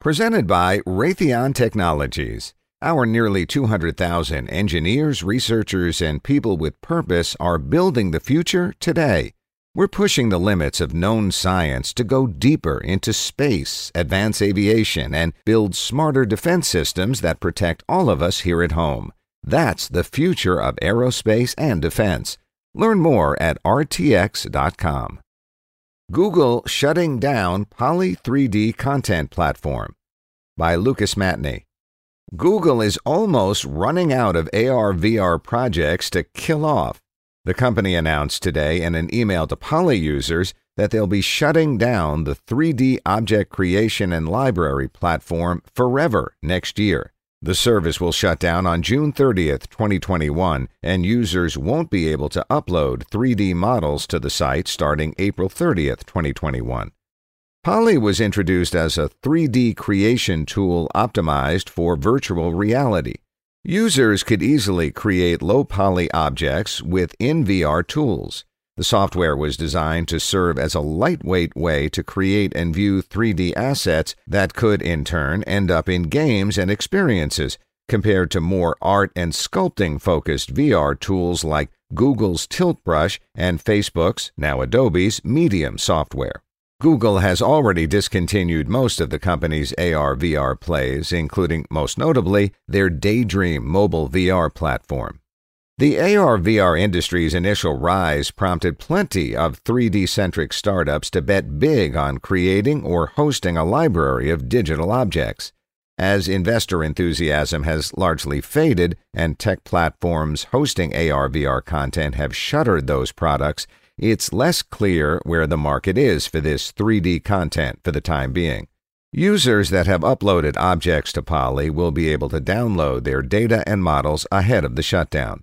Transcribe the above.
Presented by Raytheon Technologies. Our nearly 200,000 engineers, researchers, and people with purpose are building the future today. We're pushing the limits of known science to go deeper into space, advance aviation, and build smarter defense systems that protect all of us here at home. That's the future of aerospace and defense. Learn more at rtx.com. Google shutting down Poly 3D content platform by Lucas Matney. Google is almost running out of AR VR projects to kill off. The company announced today in an email to Poly users that they'll be shutting down the 3D object creation and library platform forever next year. The service will shut down on June 30th, 2021, and users won't be able to upload 3D models to the site starting April 30th, 2021. Poly was introduced as a 3D creation tool optimized for virtual reality. Users could easily create low poly objects within VR tools. The software was designed to serve as a lightweight way to create and view 3D assets that could, in turn, end up in games and experiences, compared to more art and sculpting focused VR tools like Google's Tilt Brush and Facebook's, now Adobe's, Medium software. Google has already discontinued most of the company's AR VR plays, including, most notably, their Daydream mobile VR platform. The AR VR industry's initial rise prompted plenty of 3D centric startups to bet big on creating or hosting a library of digital objects. As investor enthusiasm has largely faded and tech platforms hosting AR VR content have shuttered those products, it's less clear where the market is for this 3D content for the time being. Users that have uploaded objects to Poly will be able to download their data and models ahead of the shutdown.